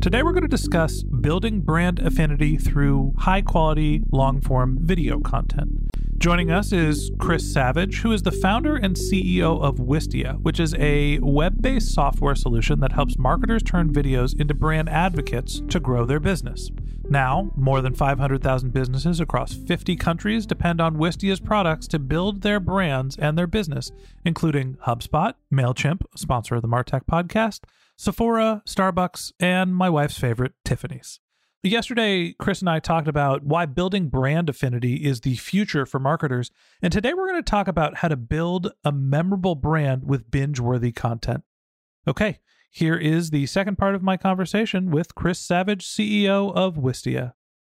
Today we're going to discuss building brand affinity through high quality, long form video content. Joining us is Chris Savage, who is the founder and CEO of Wistia, which is a web based software solution that helps marketers turn videos into brand advocates to grow their business. Now, more than 500,000 businesses across 50 countries depend on Wistia's products to build their brands and their business, including HubSpot, MailChimp, sponsor of the Martech podcast, Sephora, Starbucks, and my wife's favorite, Tiffany's. Yesterday, Chris and I talked about why building brand affinity is the future for marketers. And today we're going to talk about how to build a memorable brand with binge worthy content. Okay, here is the second part of my conversation with Chris Savage, CEO of Wistia.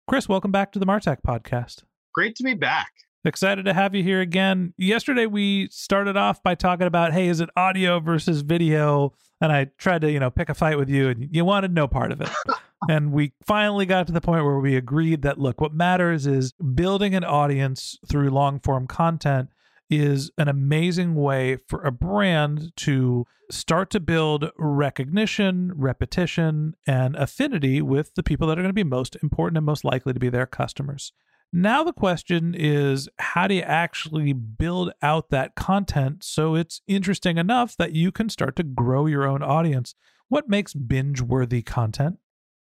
Chris, welcome back to the Martech podcast. Great to be back. Excited to have you here again. Yesterday we started off by talking about, hey, is it audio versus video? And I tried to, you know, pick a fight with you and you wanted no part of it. and we finally got to the point where we agreed that look, what matters is building an audience through long form content is an amazing way for a brand to start to build recognition, repetition, and affinity with the people that are going to be most important and most likely to be their customers. Now, the question is how do you actually build out that content so it's interesting enough that you can start to grow your own audience? What makes binge worthy content?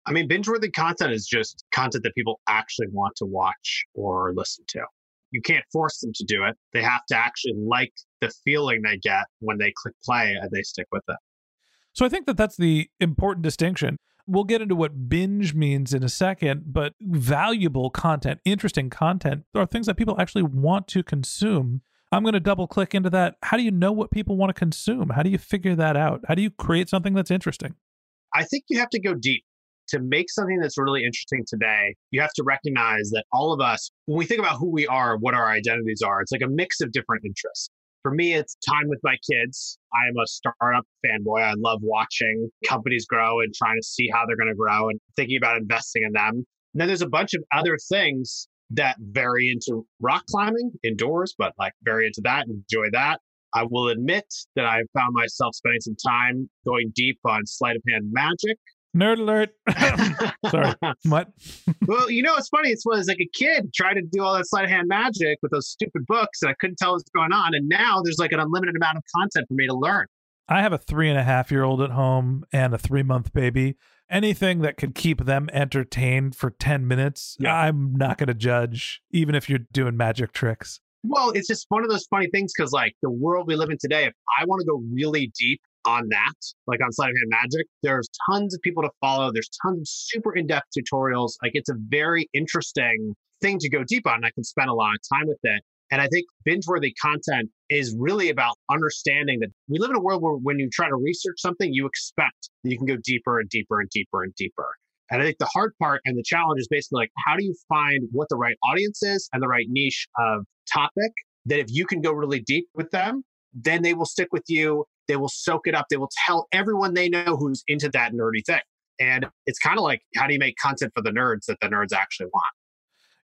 I mean, binge worthy content is just content that people actually want to watch or listen to. You can't force them to do it. They have to actually like the feeling they get when they click play and they stick with it. So I think that that's the important distinction. We'll get into what binge means in a second, but valuable content, interesting content are things that people actually want to consume. I'm going to double click into that. How do you know what people want to consume? How do you figure that out? How do you create something that's interesting? I think you have to go deep. To make something that's really interesting today, you have to recognize that all of us, when we think about who we are, what our identities are, it's like a mix of different interests. For me, it's time with my kids. I am a startup fanboy. I love watching companies grow and trying to see how they're going to grow and thinking about investing in them. And then there's a bunch of other things that vary into rock climbing indoors, but like vary into that enjoy that. I will admit that I found myself spending some time going deep on sleight of hand magic. Nerd alert. Sorry. What? well, you know, it's funny. It's was like a kid trying to do all that sleight of hand magic with those stupid books, and I couldn't tell what's going on. And now there's like an unlimited amount of content for me to learn. I have a three and a half year old at home and a three month baby. Anything that could keep them entertained for 10 minutes, yeah. I'm not going to judge, even if you're doing magic tricks. Well, it's just one of those funny things because, like, the world we live in today, if I want to go really deep on that, like on Sleight of Hand Magic, there's tons of people to follow. There's tons of super in depth tutorials. Like, it's a very interesting thing to go deep on. I can spend a lot of time with it. And I think binge worthy content is really about understanding that we live in a world where when you try to research something, you expect that you can go deeper and deeper and deeper and deeper. And I think the hard part and the challenge is basically like, how do you find what the right audience is and the right niche of topic that if you can go really deep with them, then they will stick with you. They will soak it up. They will tell everyone they know who's into that nerdy thing. And it's kind of like, how do you make content for the nerds that the nerds actually want?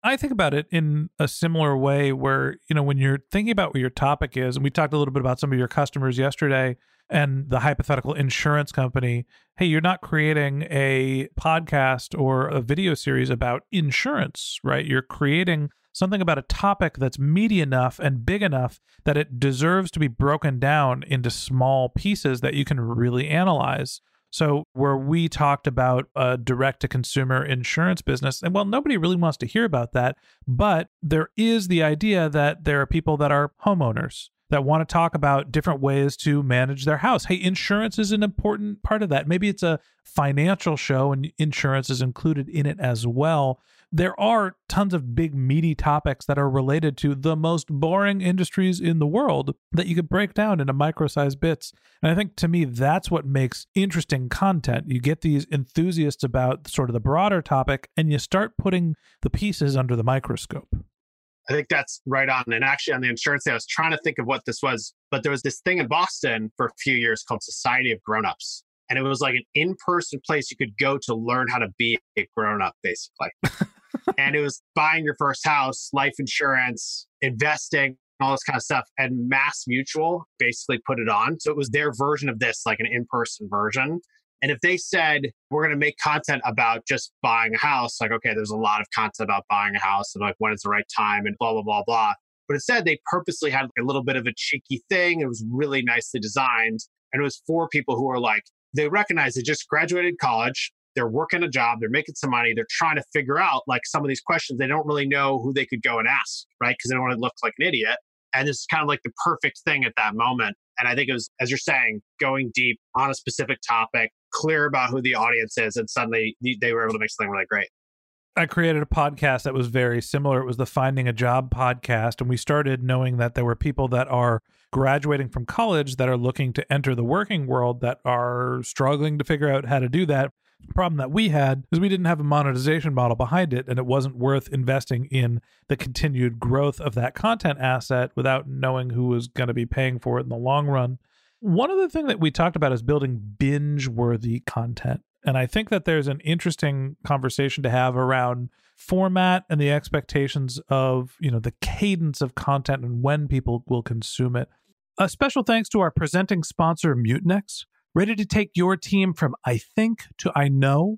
I think about it in a similar way where, you know, when you're thinking about what your topic is, and we talked a little bit about some of your customers yesterday and the hypothetical insurance company. Hey, you're not creating a podcast or a video series about insurance, right? You're creating something about a topic that's meaty enough and big enough that it deserves to be broken down into small pieces that you can really analyze. So, where we talked about a direct to consumer insurance business, and well, nobody really wants to hear about that, but there is the idea that there are people that are homeowners that want to talk about different ways to manage their house. Hey, insurance is an important part of that. Maybe it's a financial show and insurance is included in it as well. There are tons of big, meaty topics that are related to the most boring industries in the world that you could break down into micro sized bits. And I think to me, that's what makes interesting content. You get these enthusiasts about sort of the broader topic and you start putting the pieces under the microscope. I think that's right on. And actually, on the insurance thing, I was trying to think of what this was, but there was this thing in Boston for a few years called Society of Grownups. And it was like an in person place you could go to learn how to be a grown up, basically. and it was buying your first house, life insurance, investing, all this kind of stuff. And Mass Mutual basically put it on. So it was their version of this, like an in person version. And if they said, we're going to make content about just buying a house, like, okay, there's a lot of content about buying a house and like when is the right time and blah, blah, blah, blah. But instead, they purposely had a little bit of a cheeky thing. It was really nicely designed. And it was for people who are like, they recognize they just graduated college, they're working a job, they're making some money, they're trying to figure out like some of these questions. They don't really know who they could go and ask, right? Because they don't want to look like an idiot. And this is kind of like the perfect thing at that moment. And I think it was, as you're saying, going deep on a specific topic, clear about who the audience is, and suddenly they were able to make something really great. I created a podcast that was very similar. It was the Finding a Job podcast. And we started knowing that there were people that are graduating from college that are looking to enter the working world that are struggling to figure out how to do that. The problem that we had is we didn't have a monetization model behind it, and it wasn't worth investing in the continued growth of that content asset without knowing who was going to be paying for it in the long run. One other thing that we talked about is building binge worthy content. And I think that there's an interesting conversation to have around format and the expectations of, you know, the cadence of content and when people will consume it. A special thanks to our presenting sponsor, Mutinex. Ready to take your team from I think to I know?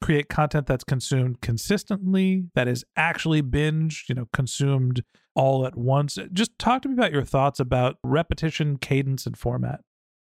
create content that's consumed consistently, that is actually binged, you know, consumed all at once. Just talk to me about your thoughts about repetition, cadence, and format.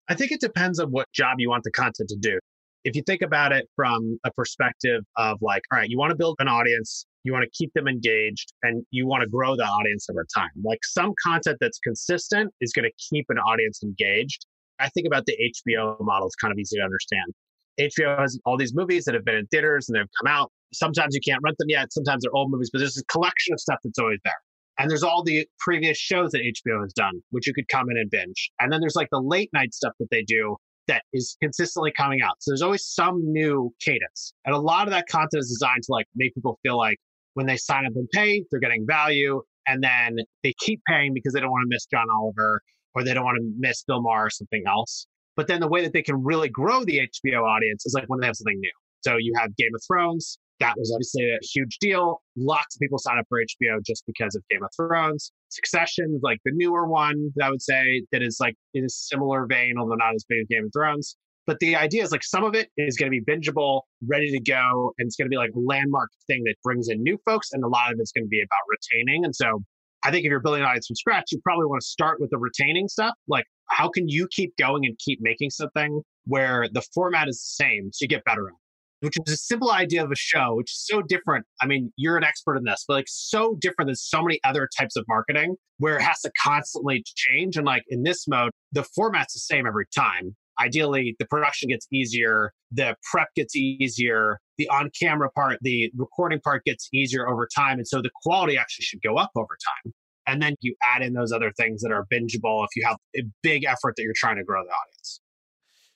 I think it depends on what job you want the content to do. If you think about it from a perspective of like, all right, you want to build an audience, you want to keep them engaged, and you want to grow the audience over time. Like some content that's consistent is going to keep an audience engaged. I think about the HBO model, it's kind of easy to understand. HBO has all these movies that have been in theaters and they've come out. Sometimes you can't rent them yet. Sometimes they're old movies, but there's a collection of stuff that's always there. And there's all the previous shows that HBO has done, which you could come in and binge. And then there's like the late night stuff that they do that is consistently coming out. So there's always some new cadence. And a lot of that content is designed to like make people feel like when they sign up and pay, they're getting value. And then they keep paying because they don't want to miss John Oliver or they don't want to miss Bill Maher or something else. But then the way that they can really grow the HBO audience is like when they have something new. So you have Game of Thrones. That was obviously a huge deal. Lots of people sign up for HBO just because of Game of Thrones. Succession, like the newer one, I would say that is like in a similar vein, although not as big as Game of Thrones. But the idea is like some of it is going to be bingeable, ready to go, and it's going to be like a landmark thing that brings in new folks, and a lot of it's going to be about retaining. And so I think if you're building an audience from scratch, you probably want to start with the retaining stuff. Like, how can you keep going and keep making something where the format is the same so you get better at it? Which is a simple idea of a show, which is so different. I mean, you're an expert in this, but like so different than so many other types of marketing where it has to constantly change. And like in this mode, the format's the same every time. Ideally, the production gets easier, the prep gets easier, the on camera part, the recording part gets easier over time. And so the quality actually should go up over time. And then you add in those other things that are bingeable if you have a big effort that you're trying to grow the audience.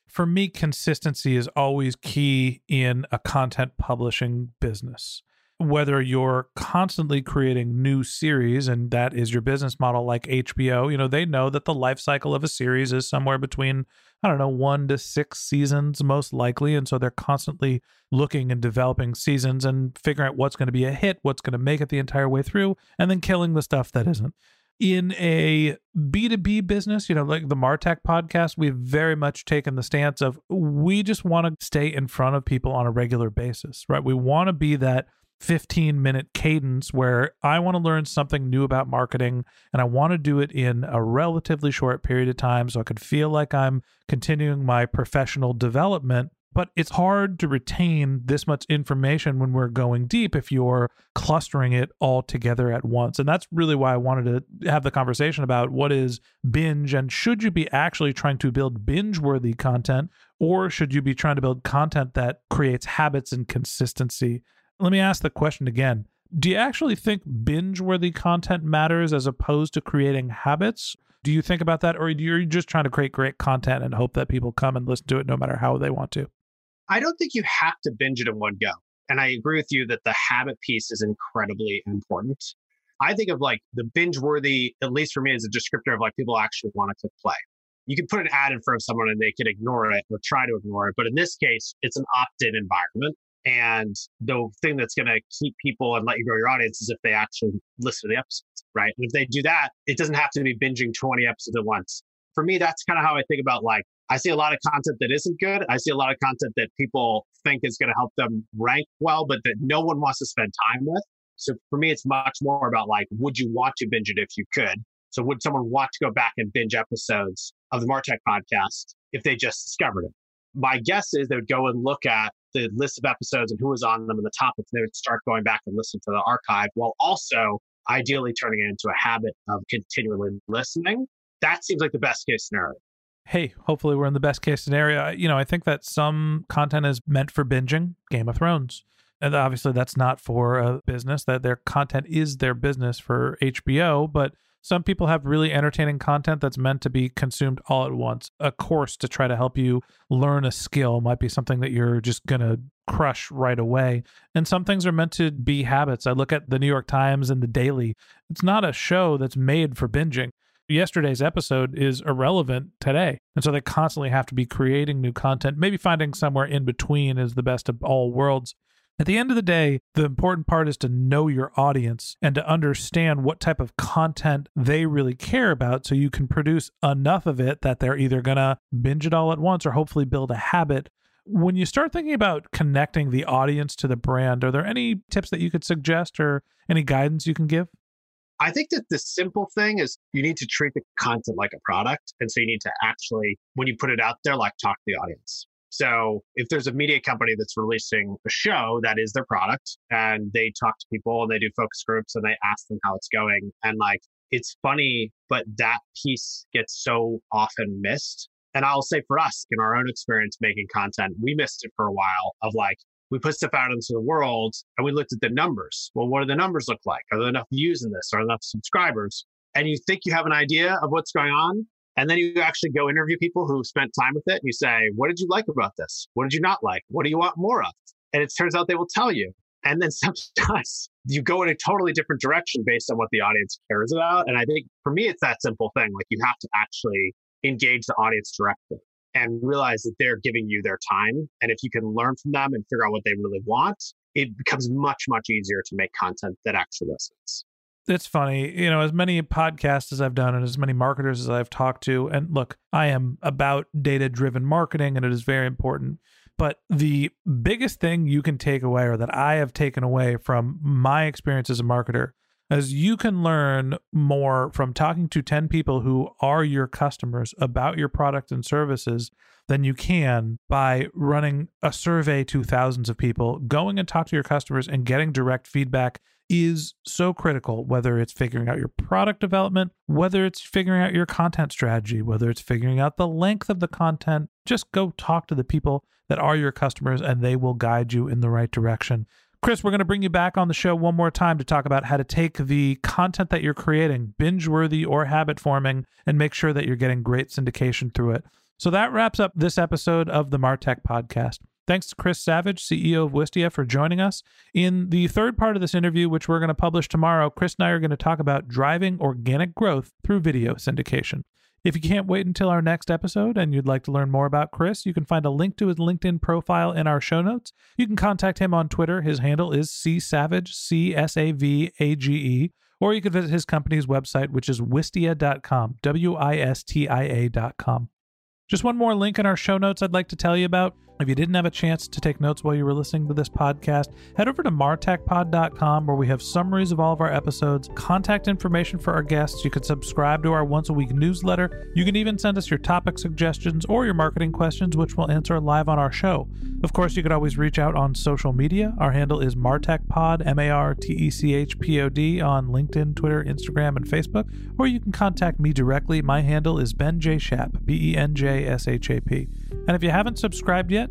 For me, consistency is always key in a content publishing business whether you're constantly creating new series and that is your business model like HBO, you know, they know that the life cycle of a series is somewhere between I don't know, 1 to 6 seasons most likely and so they're constantly looking and developing seasons and figuring out what's going to be a hit, what's going to make it the entire way through and then killing the stuff that isn't. In a B2B business, you know, like the Martech podcast, we've very much taken the stance of we just want to stay in front of people on a regular basis, right? We want to be that 15 minute cadence where I want to learn something new about marketing and I want to do it in a relatively short period of time so I could feel like I'm continuing my professional development. But it's hard to retain this much information when we're going deep if you're clustering it all together at once. And that's really why I wanted to have the conversation about what is binge and should you be actually trying to build binge worthy content or should you be trying to build content that creates habits and consistency? Let me ask the question again. Do you actually think binge worthy content matters as opposed to creating habits? Do you think about that, or are you just trying to create great content and hope that people come and listen to it no matter how they want to? I don't think you have to binge it in one go. And I agree with you that the habit piece is incredibly important. I think of like the binge worthy, at least for me, as a descriptor of like people actually want to click play. You can put an ad in front of someone and they can ignore it or try to ignore it. But in this case, it's an opt in environment. And the thing that's going to keep people and let you grow your audience is if they actually listen to the episodes, right? And if they do that, it doesn't have to be binging 20 episodes at once. For me, that's kind of how I think about like, I see a lot of content that isn't good. I see a lot of content that people think is going to help them rank well, but that no one wants to spend time with. So for me, it's much more about like, would you want to binge it if you could? So would someone want to go back and binge episodes of the Martech podcast if they just discovered it? My guess is they would go and look at the list of episodes and who was on them and the topics, And they would start going back and listen to the archive while also ideally turning it into a habit of continually listening. That seems like the best case scenario. Hey, hopefully we're in the best case scenario. You know, I think that some content is meant for binging, Game of Thrones. And obviously that's not for a business, that their content is their business for HBO, but some people have really entertaining content that's meant to be consumed all at once. A course to try to help you learn a skill might be something that you're just going to crush right away. And some things are meant to be habits. I look at the New York Times and the Daily. It's not a show that's made for binging. Yesterday's episode is irrelevant today. And so they constantly have to be creating new content. Maybe finding somewhere in between is the best of all worlds. At the end of the day, the important part is to know your audience and to understand what type of content they really care about so you can produce enough of it that they're either going to binge it all at once or hopefully build a habit. When you start thinking about connecting the audience to the brand, are there any tips that you could suggest or any guidance you can give? I think that the simple thing is you need to treat the content like a product. And so you need to actually, when you put it out there, like talk to the audience. So if there's a media company that's releasing a show that is their product and they talk to people and they do focus groups and they ask them how it's going and like it's funny, but that piece gets so often missed. And I'll say for us, in our own experience making content, we missed it for a while of like, we put stuff out into the world and we looked at the numbers. Well, what do the numbers look like? Are there enough views in this? Are there enough subscribers? And you think you have an idea of what's going on. And then you actually go interview people who spent time with it and you say, What did you like about this? What did you not like? What do you want more of? And it turns out they will tell you. And then sometimes you go in a totally different direction based on what the audience cares about. And I think for me, it's that simple thing. Like you have to actually engage the audience directly and realize that they're giving you their time. And if you can learn from them and figure out what they really want, it becomes much, much easier to make content that actually listens. It's funny, you know, as many podcasts as I've done and as many marketers as I've talked to, and look, I am about data driven marketing and it is very important. But the biggest thing you can take away, or that I have taken away from my experience as a marketer, is you can learn more from talking to 10 people who are your customers about your product and services than you can by running a survey to thousands of people. Going and talk to your customers and getting direct feedback is so critical, whether it's figuring out your product development, whether it's figuring out your content strategy, whether it's figuring out the length of the content. Just go talk to the people that are your customers and they will guide you in the right direction. Chris, we're going to bring you back on the show one more time to talk about how to take the content that you're creating, binge worthy or habit forming, and make sure that you're getting great syndication through it. So that wraps up this episode of the Martech podcast. Thanks to Chris Savage, CEO of Wistia, for joining us. In the third part of this interview, which we're going to publish tomorrow, Chris and I are going to talk about driving organic growth through video syndication. If you can't wait until our next episode and you'd like to learn more about Chris, you can find a link to his LinkedIn profile in our show notes. You can contact him on Twitter. His handle is C Savage, C S A V A G E, or you can visit his company's website, which is wistia.com, W I S T I A.com. Just one more link in our show notes I'd like to tell you about. If you didn't have a chance to take notes while you were listening to this podcast, head over to martechpod.com where we have summaries of all of our episodes, contact information for our guests. You can subscribe to our once a week newsletter. You can even send us your topic suggestions or your marketing questions, which we'll answer live on our show. Of course, you could always reach out on social media. Our handle is martechpod, M A R T E C H P O D, on LinkedIn, Twitter, Instagram, and Facebook. Or you can contact me directly. My handle is Ben J. Shap, B E N J S H A P. And if you haven't subscribed yet,